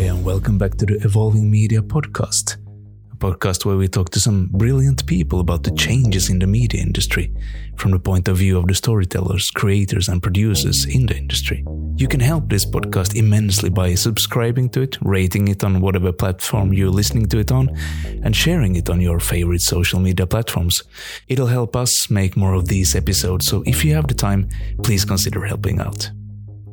Hi, and welcome back to the Evolving Media Podcast, a podcast where we talk to some brilliant people about the changes in the media industry from the point of view of the storytellers, creators, and producers in the industry. You can help this podcast immensely by subscribing to it, rating it on whatever platform you're listening to it on, and sharing it on your favorite social media platforms. It'll help us make more of these episodes, so if you have the time, please consider helping out.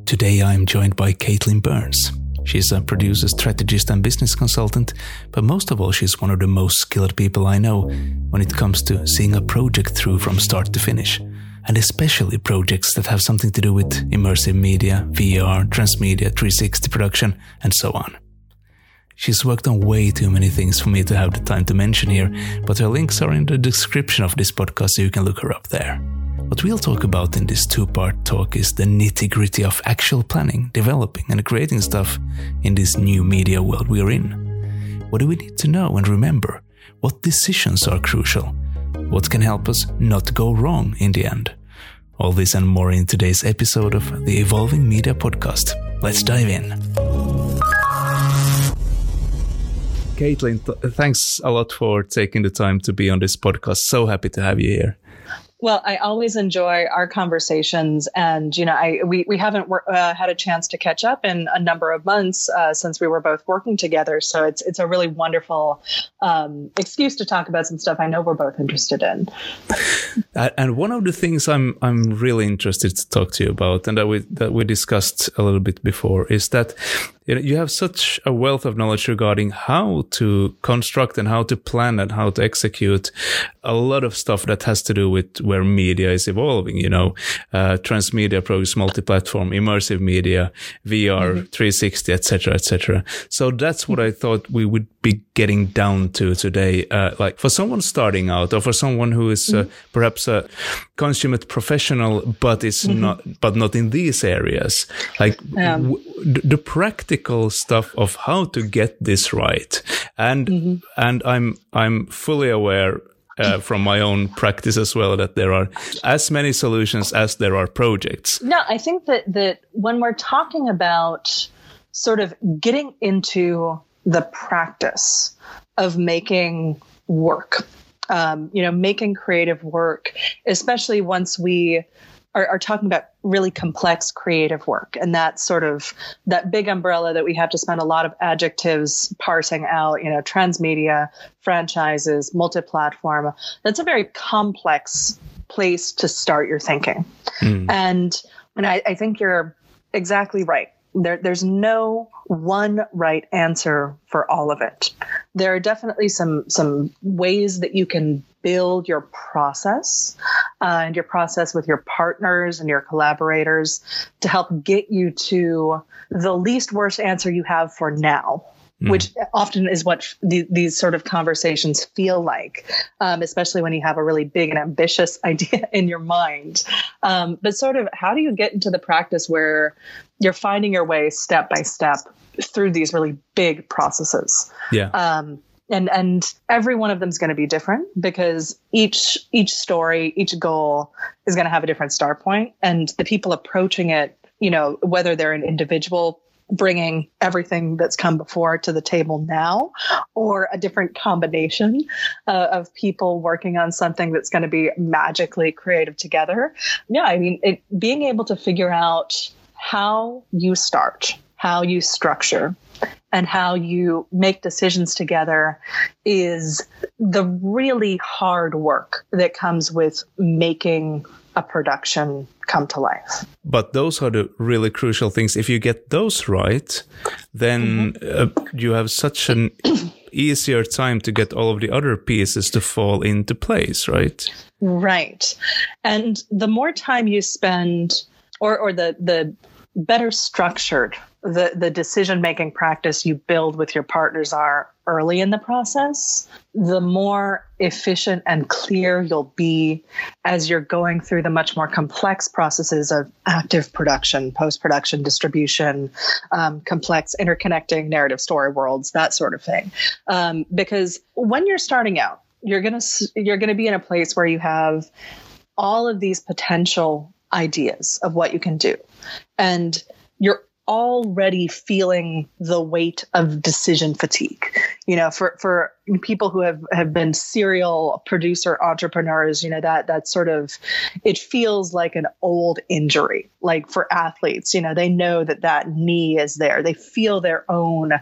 Today I am joined by Caitlin Burns. She's a producer, strategist, and business consultant, but most of all, she's one of the most skilled people I know when it comes to seeing a project through from start to finish, and especially projects that have something to do with immersive media, VR, transmedia, 360 production, and so on. She's worked on way too many things for me to have the time to mention here, but her links are in the description of this podcast so you can look her up there. What we'll talk about in this two part talk is the nitty gritty of actual planning, developing, and creating stuff in this new media world we're in. What do we need to know and remember? What decisions are crucial? What can help us not go wrong in the end? All this and more in today's episode of the Evolving Media Podcast. Let's dive in. Caitlin, th- thanks a lot for taking the time to be on this podcast. So happy to have you here. Well, I always enjoy our conversations, and you know, I we we haven't uh, had a chance to catch up in a number of months uh, since we were both working together. So it's it's a really wonderful um, excuse to talk about some stuff I know we're both interested in. and one of the things I'm I'm really interested to talk to you about, and that we that we discussed a little bit before, is that you have such a wealth of knowledge regarding how to construct and how to plan and how to execute a lot of stuff that has to do with where media is evolving, you know, uh, transmedia approach, multi-platform, immersive media, VR, mm-hmm. 360, etc., etc. So that's what I thought we would be getting down to today. Uh, like for someone starting out or for someone who is uh, mm-hmm. perhaps a consummate professional, but is mm-hmm. not, but not in these areas, like w- the practical practical stuff of how to get this right. And mm-hmm. and I'm I'm fully aware uh, from my own practice as well that there are as many solutions as there are projects. No, I think that that when we're talking about sort of getting into the practice of making work, um, you know, making creative work, especially once we are, are talking about really complex creative work and that sort of that big umbrella that we have to spend a lot of adjectives parsing out you know transmedia franchises multi-platform that's a very complex place to start your thinking mm. and and I, I think you're exactly right there, there's no one right answer for all of it. There are definitely some some ways that you can build your process uh, and your process with your partners and your collaborators to help get you to the least worst answer you have for now Mm. which often is what the, these sort of conversations feel like, um, especially when you have a really big and ambitious idea in your mind. Um, but sort of, how do you get into the practice where you're finding your way step by step through these really big processes? Yeah. Um, and and every one of them is going to be different because each each story each goal is going to have a different start point and the people approaching it you know whether they're an individual bringing everything that's come before to the table now or a different combination uh, of people working on something that's going to be magically creative together. Yeah, I mean, it, being able to figure out how you start, how you structure, and how you make decisions together is the really hard work that comes with making a production come to life. But those are the really crucial things. If you get those right, then mm-hmm. uh, you have such an easier time to get all of the other pieces to fall into place, right? Right. And the more time you spend or or the the better structured the the decision making practice you build with your partners are early in the process, the more efficient and clear you'll be as you're going through the much more complex processes of active production, post production, distribution, um, complex interconnecting narrative story worlds, that sort of thing. Um, because when you're starting out, you're gonna you're gonna be in a place where you have all of these potential ideas of what you can do, and you're already feeling the weight of decision fatigue. You know, for for people who have have been serial producer entrepreneurs, you know that that sort of it feels like an old injury. Like for athletes, you know, they know that that knee is there. They feel their own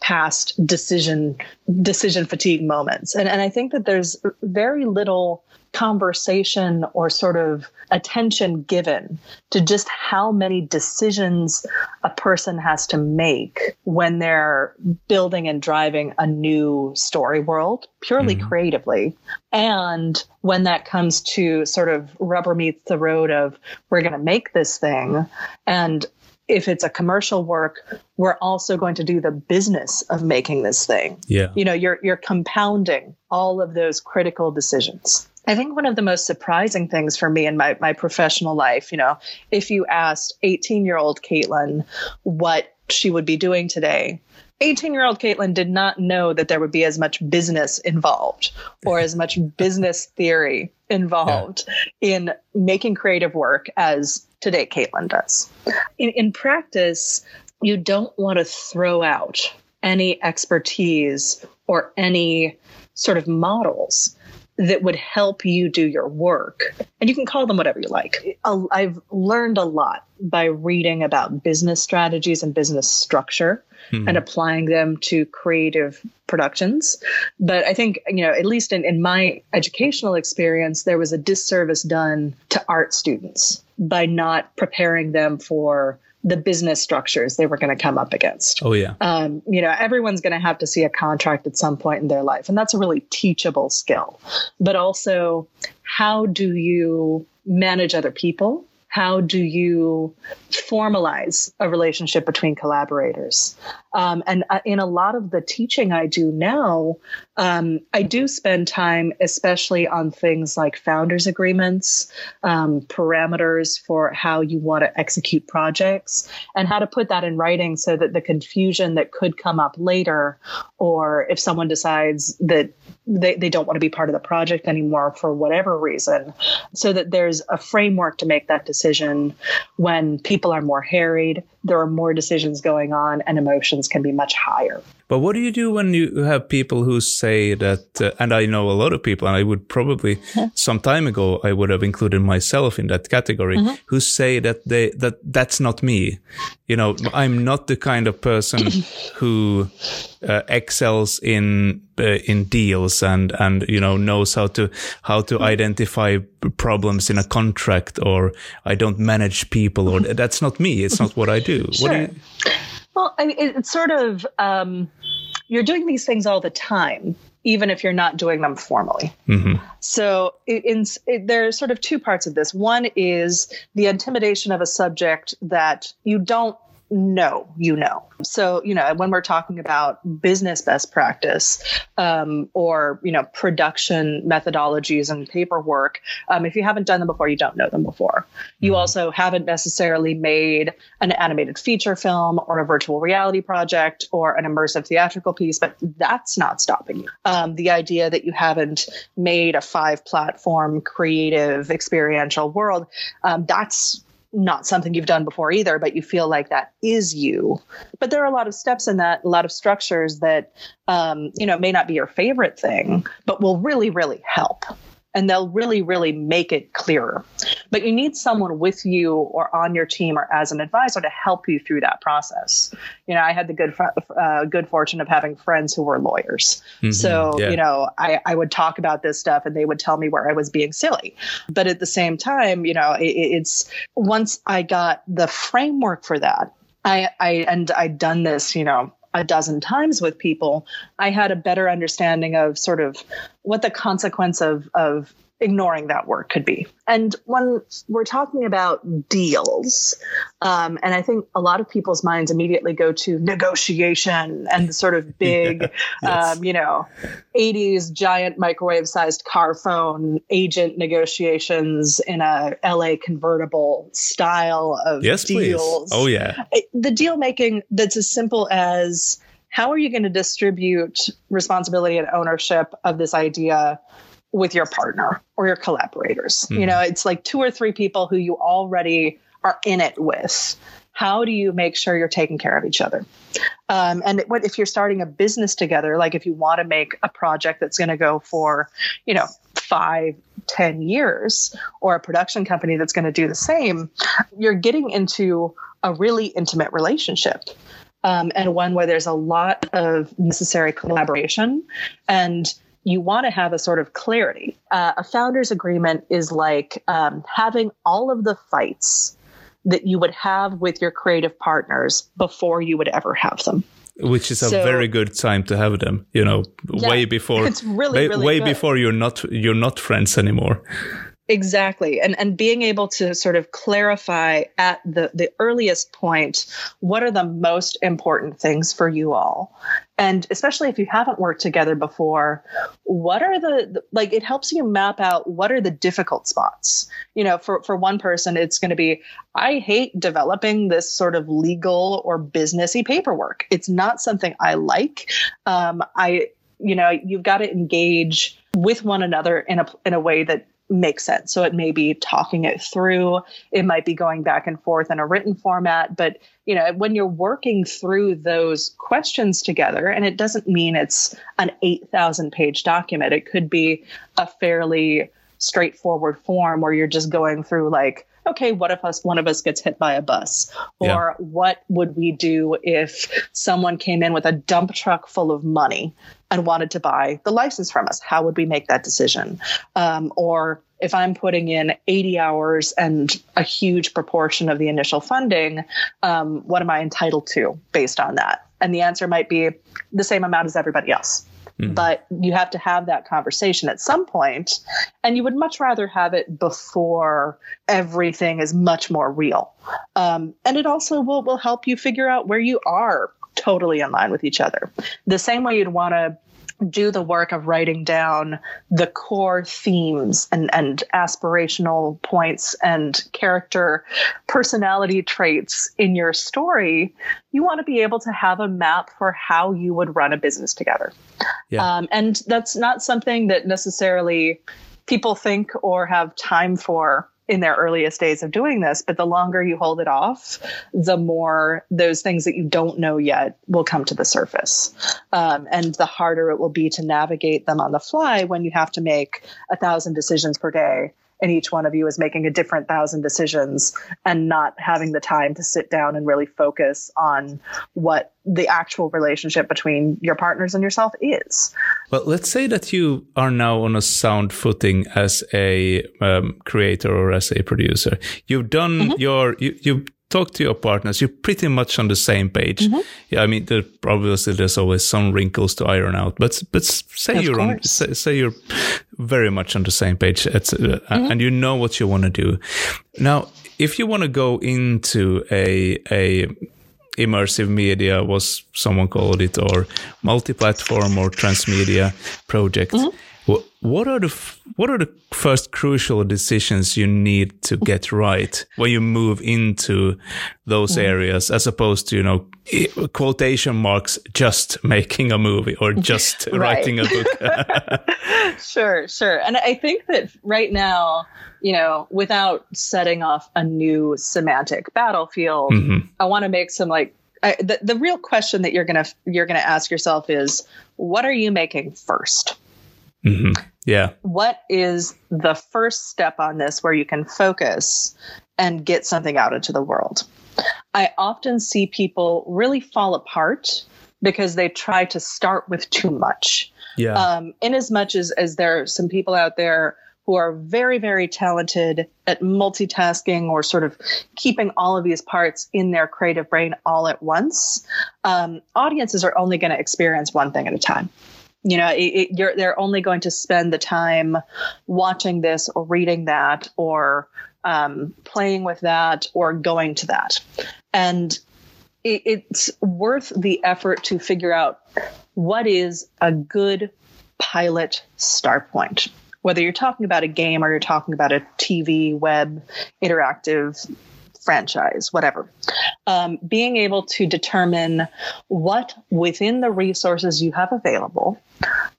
past decision decision fatigue moments, and and I think that there's very little conversation or sort of attention given to just how many decisions a person has to make when they're building and driving a new story world purely mm-hmm. creatively. And when that comes to sort of rubber meets the road of we're going to make this thing and if it's a commercial work, we're also going to do the business of making this thing. Yeah. You know, you're you're compounding all of those critical decisions. I think one of the most surprising things for me in my, my professional life, you know, if you asked 18 year old Caitlin what she would be doing today, 18 year old Caitlin did not know that there would be as much business involved or as much business theory involved yeah. in making creative work as today Caitlin does. In, in practice, you don't want to throw out any expertise or any sort of models that would help you do your work. And you can call them whatever you like. I've learned a lot by reading about business strategies and business structure mm-hmm. and applying them to creative productions. But I think, you know, at least in, in my educational experience, there was a disservice done to art students by not preparing them for the business structures they were going to come up against. Oh, yeah. Um, you know, everyone's going to have to see a contract at some point in their life. And that's a really teachable skill. But also, how do you manage other people? how do you formalize a relationship between collaborators? Um, and uh, in a lot of the teaching I do now, um, I do spend time, especially on things like founders agreements, um, parameters for how you want to execute projects, and how to put that in writing so that the confusion that could come up later, or if someone decides that they, they don't want to be part of the project anymore for whatever reason, so that there's a framework to make that decision when people are more harried, there are more decisions going on, and emotions can be much higher. But what do you do when you have people who say that, uh, and I know a lot of people, and I would probably mm-hmm. some time ago I would have included myself in that category, mm-hmm. who say that they that that's not me. You know, I'm not the kind of person who uh, excels in uh, in deals and and you know knows how to how to mm-hmm. identify problems in a contract, or I don't manage people, or that's not me. It's not what I do. Sure. What do you? Well, I mean, it's sort of um, you're doing these things all the time, even if you're not doing them formally. Mm-hmm. So, it, in, it, there's sort of two parts of this. One is the intimidation of a subject that you don't know you know. So, you know, when we're talking about business best practice um, or, you know, production methodologies and paperwork, um, if you haven't done them before, you don't know them before. You mm-hmm. also haven't necessarily made an animated feature film or a virtual reality project or an immersive theatrical piece, but that's not stopping you. Um, the idea that you haven't made a five platform creative experiential world, um, that's not something you've done before either, but you feel like that is you. But there are a lot of steps in that, a lot of structures that, um, you know, may not be your favorite thing, but will really, really help and they'll really, really make it clearer. But you need someone with you or on your team or as an advisor to help you through that process. You know, I had the good uh, good fortune of having friends who were lawyers. Mm-hmm, so, yeah. you know, I, I would talk about this stuff and they would tell me where I was being silly. But at the same time, you know, it, it's once I got the framework for that, I, I and I'd done this, you know, a dozen times with people, I had a better understanding of sort of what the consequence of of ignoring that work could be. And when we're talking about deals, um, and I think a lot of people's minds immediately go to negotiation and the sort of big, yeah, yes. um, you know, 80s giant microwave sized car phone agent negotiations in a LA convertible style of yes, deals. Please. Oh, yeah. The deal making that's as simple as how are you going to distribute responsibility and ownership of this idea with your partner or your collaborators. Mm. You know, it's like two or three people who you already are in it with. how do you make sure you're taking care of each other? Um, and if you're starting a business together, like if you want to make a project that's going to go for, you know, five, ten years, or a production company that's going to do the same, you're getting into a really intimate relationship. Um, and one where there's a lot of necessary collaboration and you want to have a sort of clarity. Uh, a founder's agreement is like um, having all of the fights that you would have with your creative partners before you would ever have them which is a so, very good time to have them you know yeah, way before it's really, really way before you're not you're not friends anymore Exactly. And and being able to sort of clarify at the the earliest point what are the most important things for you all. And especially if you haven't worked together before, what are the like it helps you map out what are the difficult spots. You know, for for one person it's going to be I hate developing this sort of legal or businessy paperwork. It's not something I like. Um I you know, you've got to engage with one another in a in a way that makes sense. So it may be talking it through, it might be going back and forth in a written format, but you know, when you're working through those questions together, and it doesn't mean it's an 8,000 page document, it could be a fairly straightforward form where you're just going through like okay, what if us one of us gets hit by a bus? Or yeah. what would we do if someone came in with a dump truck full of money and wanted to buy the license from us? How would we make that decision? Um, or if I'm putting in 80 hours and a huge proportion of the initial funding, um, what am I entitled to based on that? And the answer might be the same amount as everybody else. Mm. But you have to have that conversation at some point, and you would much rather have it before everything is much more real. Um, and it also will, will help you figure out where you are totally in line with each other. The same way you'd want to do the work of writing down the core themes and, and aspirational points and character personality traits in your story, you want to be able to have a map for how you would run a business together. Yeah. Um, and that's not something that necessarily people think or have time for in their earliest days of doing this, but the longer you hold it off, the more those things that you don't know yet will come to the surface. Um, and the harder it will be to navigate them on the fly when you have to make a thousand decisions per day and each one of you is making a different thousand decisions and not having the time to sit down and really focus on what the actual relationship between your partners and yourself is. Well, let's say that you are now on a sound footing as a um, creator or as a producer. You've done mm-hmm. your you, you talk to your partners, you're pretty much on the same page. Mm-hmm. Yeah, I mean, there, obviously there's always some wrinkles to iron out, but but say of you're course. on, say, say, you're very much on the same page, uh, mm-hmm. and you know what you want to do. Now, if you want to go into a a immersive media, was someone called it, or multi-platform or transmedia project. Mm-hmm what are the what are the first crucial decisions you need to get right when you move into those mm. areas, as opposed to you know quotation marks just making a movie or just writing a book? sure, sure, and I think that right now, you know, without setting off a new semantic battlefield, mm-hmm. I want to make some like I, the the real question that you're gonna you're gonna ask yourself is, what are you making 1st mm-hmm. Yeah. What is the first step on this where you can focus and get something out into the world? I often see people really fall apart because they try to start with too much. Yeah. Um, in as much as, as there are some people out there who are very, very talented at multitasking or sort of keeping all of these parts in their creative brain all at once, um, audiences are only going to experience one thing at a time you know it, it, they're only going to spend the time watching this or reading that or um, playing with that or going to that. And it, it's worth the effort to figure out what is a good pilot start point. Whether you're talking about a game or you're talking about a tv web interactive franchise, whatever. Um, being able to determine what within the resources you have available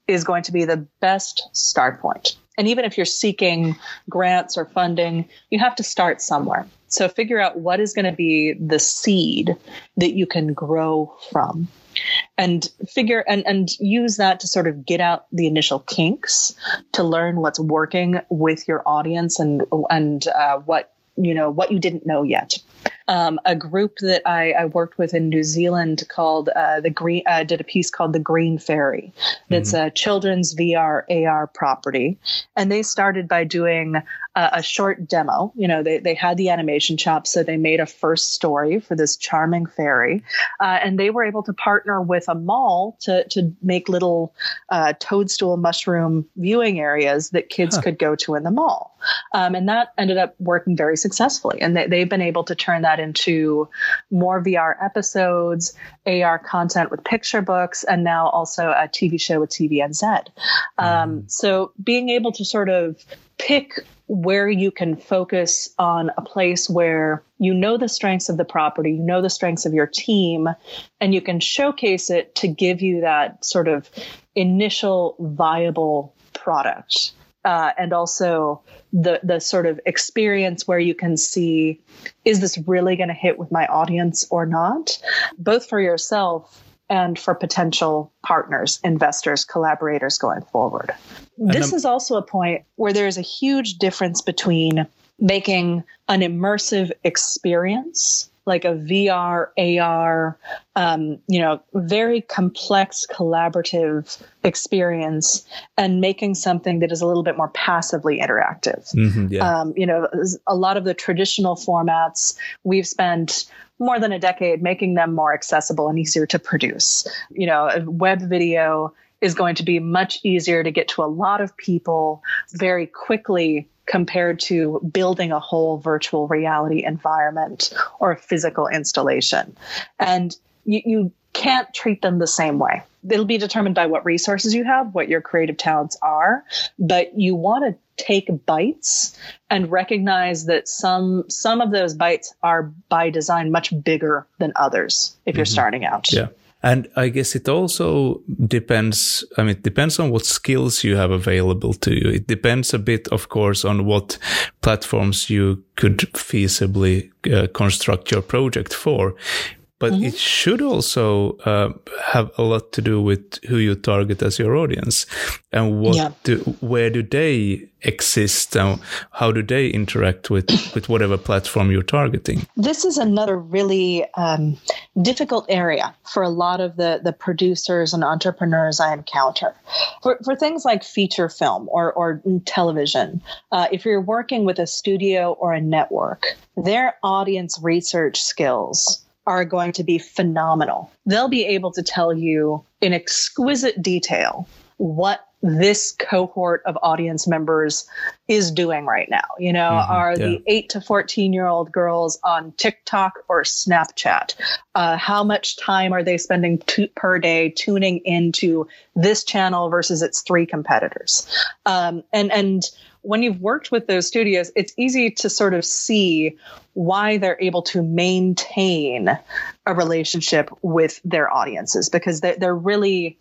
is going to be the best start point. And even if you're seeking grants or funding, you have to start somewhere. So figure out what is going to be the seed that you can grow from and figure and, and use that to sort of get out the initial kinks to learn what's working with your audience and and uh, what you know what you didn't know yet um, a group that I, I, worked with in New Zealand called uh, the Green uh, did a piece called the Green Fairy. That's mm-hmm. a children's VR AR property, and they started by doing a, a short demo. You know, they they had the animation chops, so they made a first story for this charming fairy, uh, and they were able to partner with a mall to to make little uh, toadstool mushroom viewing areas that kids huh. could go to in the mall, um, and that ended up working very successfully. And they, they've been able to turn that into more VR episodes, AR content with picture books, and now also a TV show with TVNZ. Um, mm. so being able to sort of pick where you can focus on a place where you know the strengths of the property, you know the strengths of your team, and you can showcase it to give you that sort of initial viable product uh, and also the the sort of experience where you can see is this really going to hit with my audience or not? Both for yourself and for potential partners investors collaborators going forward. This is also a point where there's a huge difference between making an immersive experience like a VR, AR, um, you know, very complex collaborative experience and making something that is a little bit more passively interactive. Mm-hmm, yeah. um, you know, a lot of the traditional formats we've spent more than a decade making them more accessible and easier to produce. You know, web video is going to be much easier to get to a lot of people very quickly compared to building a whole virtual reality environment or a physical installation. And you, you can't treat them the same way. It'll be determined by what resources you have, what your creative talents are, but you want to take bites and recognize that some some of those bites are by design much bigger than others if you're mm-hmm. starting out. Yeah. And I guess it also depends. I mean, it depends on what skills you have available to you. It depends a bit, of course, on what platforms you could feasibly uh, construct your project for but mm-hmm. it should also uh, have a lot to do with who you target as your audience and what yeah. do, where do they exist and how do they interact with with whatever platform you're targeting this is another really um, difficult area for a lot of the the producers and entrepreneurs i encounter for, for things like feature film or, or television uh, if you're working with a studio or a network their audience research skills are going to be phenomenal. They'll be able to tell you in exquisite detail what this cohort of audience members is doing right now. You know, mm-hmm, are yeah. the 8 to 14 year old girls on TikTok or Snapchat? Uh, how much time are they spending to, per day tuning into this channel versus its three competitors? Um, and and when you've worked with those studios, it's easy to sort of see why they're able to maintain a relationship with their audiences because they're, they're really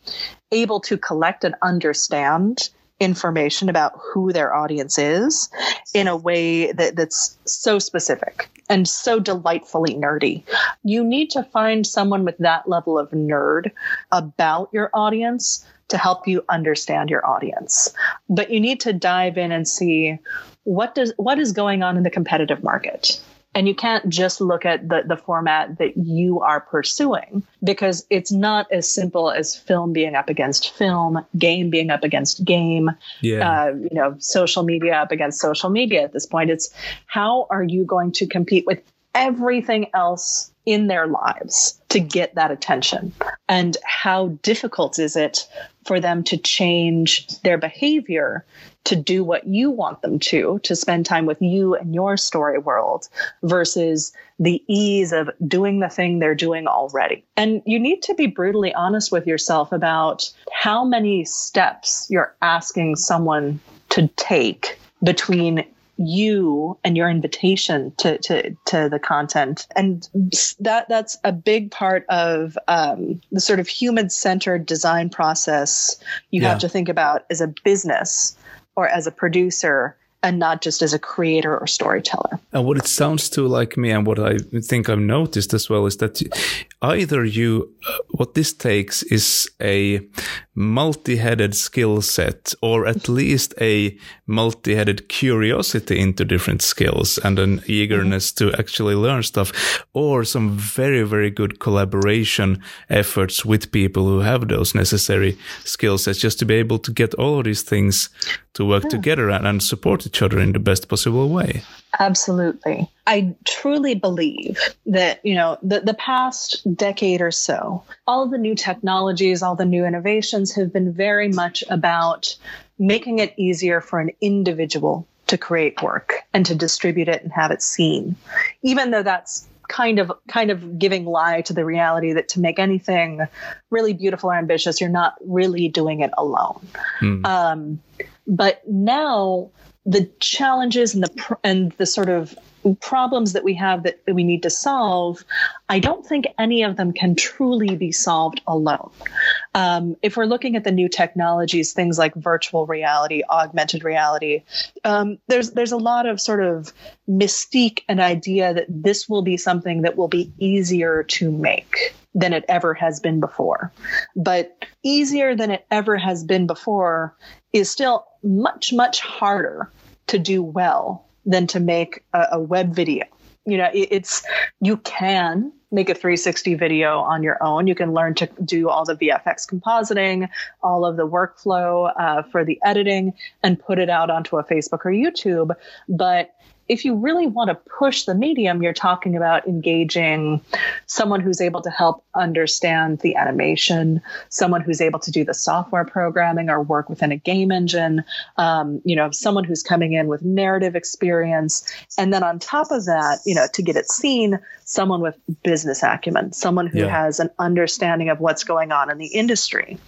able to collect and understand information about who their audience is in a way that, that's so specific and so delightfully nerdy. You need to find someone with that level of nerd about your audience to help you understand your audience. But you need to dive in and see what does what is going on in the competitive market. And you can't just look at the, the format that you are pursuing because it's not as simple as film being up against film, game being up against game, yeah. uh, you know, social media up against social media at this point. It's how are you going to compete with everything else in their lives to get that attention? And how difficult is it for them to change their behavior to do what you want them to, to spend time with you and your story world versus the ease of doing the thing they're doing already. And you need to be brutally honest with yourself about how many steps you're asking someone to take between you and your invitation to to to the content and that that's a big part of um, the sort of human centered design process you yeah. have to think about as a business or as a producer and not just as a creator or storyteller. And what it sounds to like me, and what I think I've noticed as well, is that either you, uh, what this takes is a multi headed skill set, or at least a multi headed curiosity into different skills and an eagerness mm-hmm. to actually learn stuff, or some very, very good collaboration efforts with people who have those necessary skill sets just to be able to get all of these things to work yeah. together and, and support each other in the best possible way. Absolutely. I truly believe that, you know, the, the past decade or so, all the new technologies, all the new innovations have been very much about making it easier for an individual to create work and to distribute it and have it seen. Even though that's kind of kind of giving lie to the reality that to make anything really beautiful or ambitious, you're not really doing it alone. Mm. Um, but now the challenges and the and the sort of problems that we have that, that we need to solve, I don't think any of them can truly be solved alone. Um, if we're looking at the new technologies, things like virtual reality, augmented reality, um, there's there's a lot of sort of mystique and idea that this will be something that will be easier to make than it ever has been before. But easier than it ever has been before is still much, much harder to do well than to make a, a web video. You know, it, it's, you can make a 360 video on your own. You can learn to do all the VFX compositing, all of the workflow uh, for the editing, and put it out onto a Facebook or YouTube. But if you really want to push the medium, you're talking about engaging someone who's able to help understand the animation, someone who's able to do the software programming or work within a game engine, um, you know, someone who's coming in with narrative experience. And then on top of that, you know, to get it seen, someone with business acumen, someone who yeah. has an understanding of what's going on in the industry.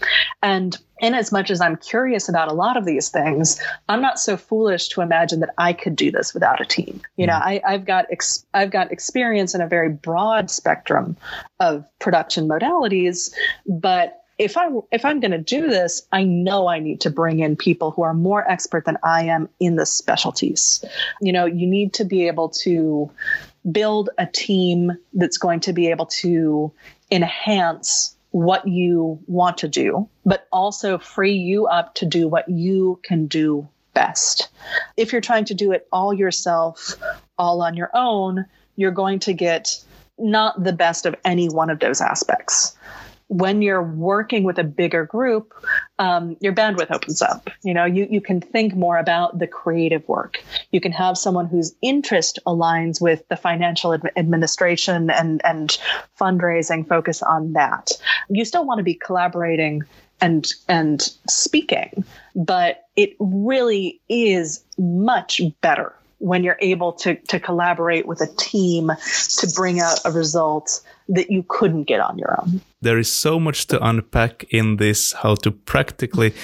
And in as much as I'm curious about a lot of these things, I'm not so foolish to imagine that I could do this without a team. You know, mm. I, have got ex- I've got experience in a very broad spectrum of production modalities, but if I if I'm going to do this, I know I need to bring in people who are more expert than I am in the specialties. You know, you need to be able to build a team that's going to be able to enhance what you want to do, but also free you up to do what you can do best. If you're trying to do it all yourself, all on your own, you're going to get not the best of any one of those aspects when you're working with a bigger group, um, your bandwidth opens up. You know, you, you can think more about the creative work. You can have someone whose interest aligns with the financial ad- administration and, and fundraising focus on that. You still want to be collaborating and and speaking, but it really is much better when you're able to to collaborate with a team to bring out a result that you couldn't get on your own. There is so much to unpack in this, how to practically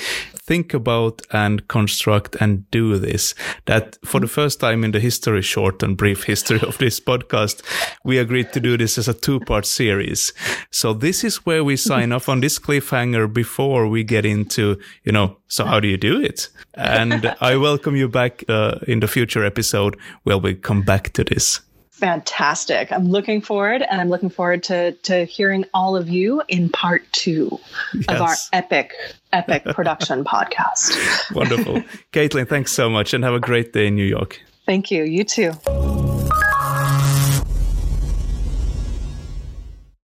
think about and construct and do this. That for the first time in the history, short and brief history of this podcast, we agreed to do this as a two part series. So this is where we sign off on this cliffhanger before we get into, you know, so how do you do it? And I welcome you back uh, in the future episode where we come back to this fantastic. I'm looking forward and I'm looking forward to to hearing all of you in part 2 yes. of our epic epic production podcast. Wonderful. Caitlin, thanks so much and have a great day in New York. Thank you. You too.